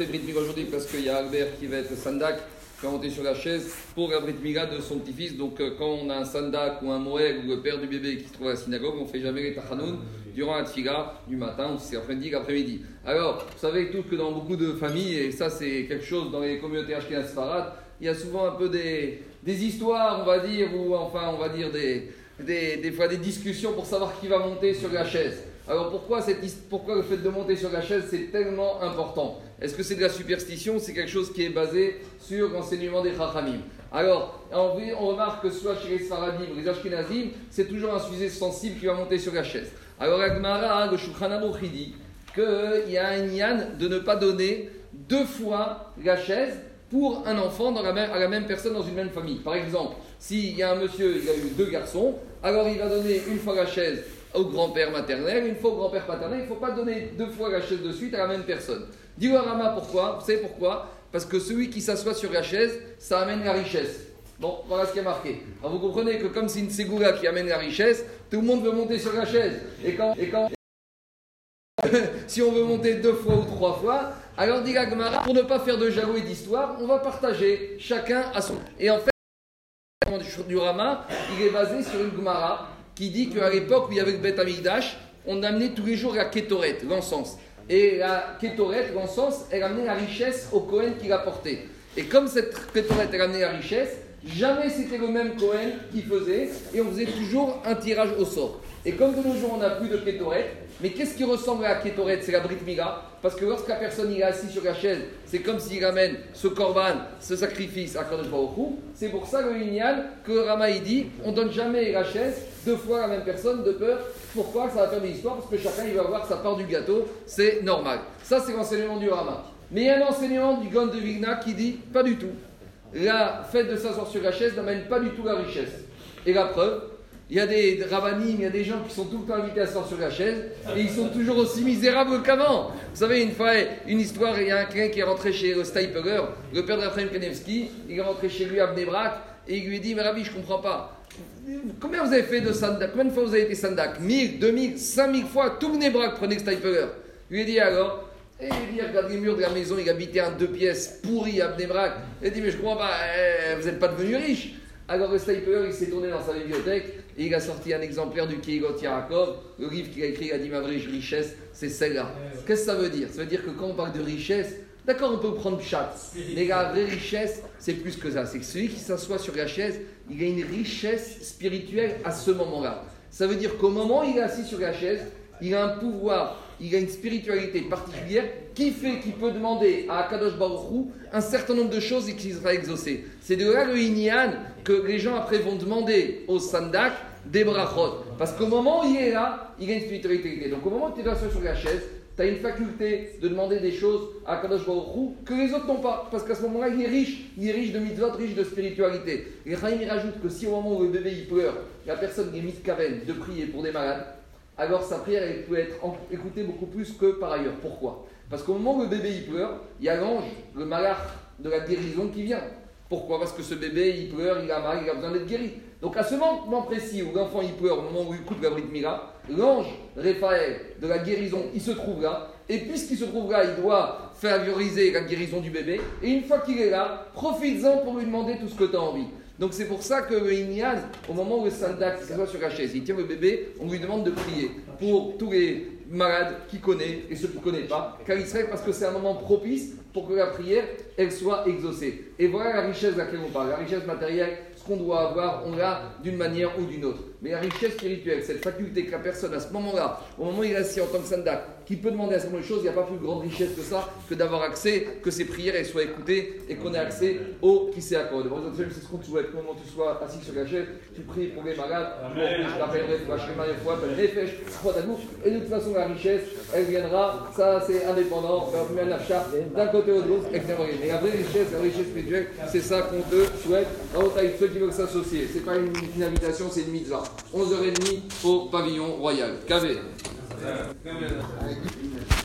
fait Brit Mila aujourd'hui parce qu'il y a Albert qui va être Sandak, qui va monter sur la chaise pour la Brit Mila de son petit-fils. Donc euh, quand on a un Sandak ou un Moël ou le père du bébé qui se trouve à la synagogue, on ne fait jamais les Tachanoun durant la Tfiga du matin ou c'est après-midi l'après-midi. Alors, vous savez tous que dans beaucoup de familles, et ça c'est quelque chose dans les communautés Ashkenaz Farad, il y a souvent un peu des, histoires, on va dire, ou enfin on va dire des, des fois des discussions pour savoir qui va monter sur la chaise. Alors pourquoi, le fait de monter sur la chaise c'est tellement important? Est-ce que c'est de la superstition? C'est quelque chose qui est basé sur l'enseignement des Chachamim. Alors, on, remarque que soit chez les Sfaradim ou les Ashkenazim, c'est toujours un sujet sensible qui va monter sur la chaise. Alors, Agmara, le Aruch, dit qu'il y a un yan de ne pas donner deux fois la chaise pour un enfant à la même personne dans une même famille. Par exemple, s'il y a un monsieur, il a eu deux garçons, alors il va donner une fois la chaise au grand-père maternel, une fois au grand-père paternel, il ne faut pas donner deux fois la chaise de suite à la même personne. Dis Rama pourquoi Vous savez pourquoi? Parce que celui qui s'assoit sur la chaise, ça amène la richesse. Bon, voilà ce qui est marqué. Alors vous comprenez que comme c'est une ségoula qui amène la richesse, tout le monde veut monter sur la chaise. Et quand, et quand si on veut monter deux fois ou trois fois, alors dit Gmara, pour ne pas faire de jaloux et d'histoire, on va partager chacun à son. Et en fait, du Rama, il est basé sur une Gmara qui dit qu'à l'époque où il y avait le Bet Amigdash, on amenait tous les jours la Ketoret, l'encens. Et la Ketoret, l'encens, elle amenait la richesse au Cohen qui la portait. Et comme cette Ketoret, elle amenait la richesse, jamais c'était le même Cohen qui faisait, et on faisait toujours un tirage au sort. Et comme de nos jours on n'a plus de Ketoret, mais qu'est-ce qui ressemble à la C'est la Brit Mila. Parce que lorsque la personne est assise sur la chaise, c'est comme s'il ramène ce korban, ce sacrifice à Kadosh Baruch C'est pour ça le Inyan, que Rama dit, on donne jamais la chaise deux fois à la même personne de peur. Pourquoi? Ça va faire des histoires parce que chacun il va avoir sa part du gâteau, c'est normal. Ça c'est l'enseignement du Rama. Mais il y a un du Gon de Vigna qui dit pas du tout. La fête de s'asseoir sur la chaise n'amène pas du tout la richesse. Et la preuve, il y a des rabbinimes, il y a des gens qui sont tout le temps invités à s'asseoir sur la chaise et ils sont toujours aussi misérables qu'avant. Vous savez, une fois, une histoire, il y a un quelqu'un qui est rentré chez le Steipeler, le père d'Apraham Kanevski, il est rentré chez lui à Bnebrak et il lui dit Mais Rabbi, je comprends pas. Combien vous avez fait de sandak? Combien de fois vous avez été sandak? 1000, 2000, 5000 fois Tout Bnebrak prenez le. Il lui dit alors et il dit, regarde les murs de la maison, il habitait en deux pièces pourries à Bnebrak. Il dit, mais je comprends pas, eh, vous n'êtes pas devenu riche. Alors le sniper, il s'est tourné dans sa bibliothèque et il a sorti un exemplaire du Keigot Yarakov, le livre qu'il a écrit, il a dit, ma vraie richesse, c'est celle-là. Qu'est-ce que ça veut dire? Ça veut dire que quand on parle de richesse, d'accord, on peut prendre chat, mais la vraie richesse, c'est plus que ça. C'est que celui qui s'assoit sur la chaise, il a une richesse spirituelle à ce moment-là. Ça veut dire qu'au moment où il est assis sur la chaise, il a un pouvoir il a une spiritualité particulière qui fait qu'il peut demander à Akadosh Baruch un certain nombre de choses et qu'il sera exaucé. C'est de là le Inyan que les gens après vont demander au Sandak des brachot. Parce qu'au moment où il est là, il a une spiritualité. Donc au moment où tu es sur la chaise, tu as une faculté de demander des choses à Kadosh Baruch que les autres n'ont pas. Parce qu'à ce moment-là, il est riche. Il est riche de mitzvot, riche de spiritualité. Et il rajoute que si au moment où le bébé il pleure, la personne est mise de prier pour des malades, alors sa prière peut être écoutée beaucoup plus que par ailleurs. Pourquoi? Parce qu'au moment où le bébé il pleure, il y a l'ange, le malach de la guérison qui vient. Pourquoi? Parce que ce bébé il pleure, il a mal, il a besoin d'être guéri. Donc à ce moment précis où l'enfant il pleure, au moment où il écoute la Brit Mila, l'ange Raphaël de la guérison, il se trouve là. Et puisqu'il se trouve là, il doit favoriser la guérison du bébé. Et une fois qu'il est là, profites-en pour lui demander tout ce que tu as envie. Donc c'est pour ça que le au moment où le Sandak s'assoit sur la chaise, il tient le bébé, on lui demande de prier pour tous les malades qu'il connaît et ceux qui ne connaissent pas, car il serait parce que c'est un moment propice pour que la prière, elle soit exaucée. Et voilà la richesse de laquelle on parle, la richesse matérielle, ce qu'on doit avoir, on l'a d'une manière ou d'une autre. Mais la richesse spirituelle, cette faculté que la personne à ce moment-là, au moment où il est assis en tant que sandak, qui peut demander à ce moment de choses, il n'y a pas plus grande richesse que ça, que d'avoir accès, que ses prières elles soient écoutées et qu'on ait accès au qui s'est accordé. C'est ce qu'on te souhaite, moment tu sois assis sur la chaise, tu pries pour les malades, je t'appellerai, et de toute façon la richesse, elle viendra, ça c'est indépendant, d'un côté ou de l'autre, et la vraie richesse, la richesse spirituelle, c'est ça qu'on te souhaite. Qui veulent s'associer, c'est pas une, invitation, c'est une mitzvah. 11h30 au pavillon royal. KV.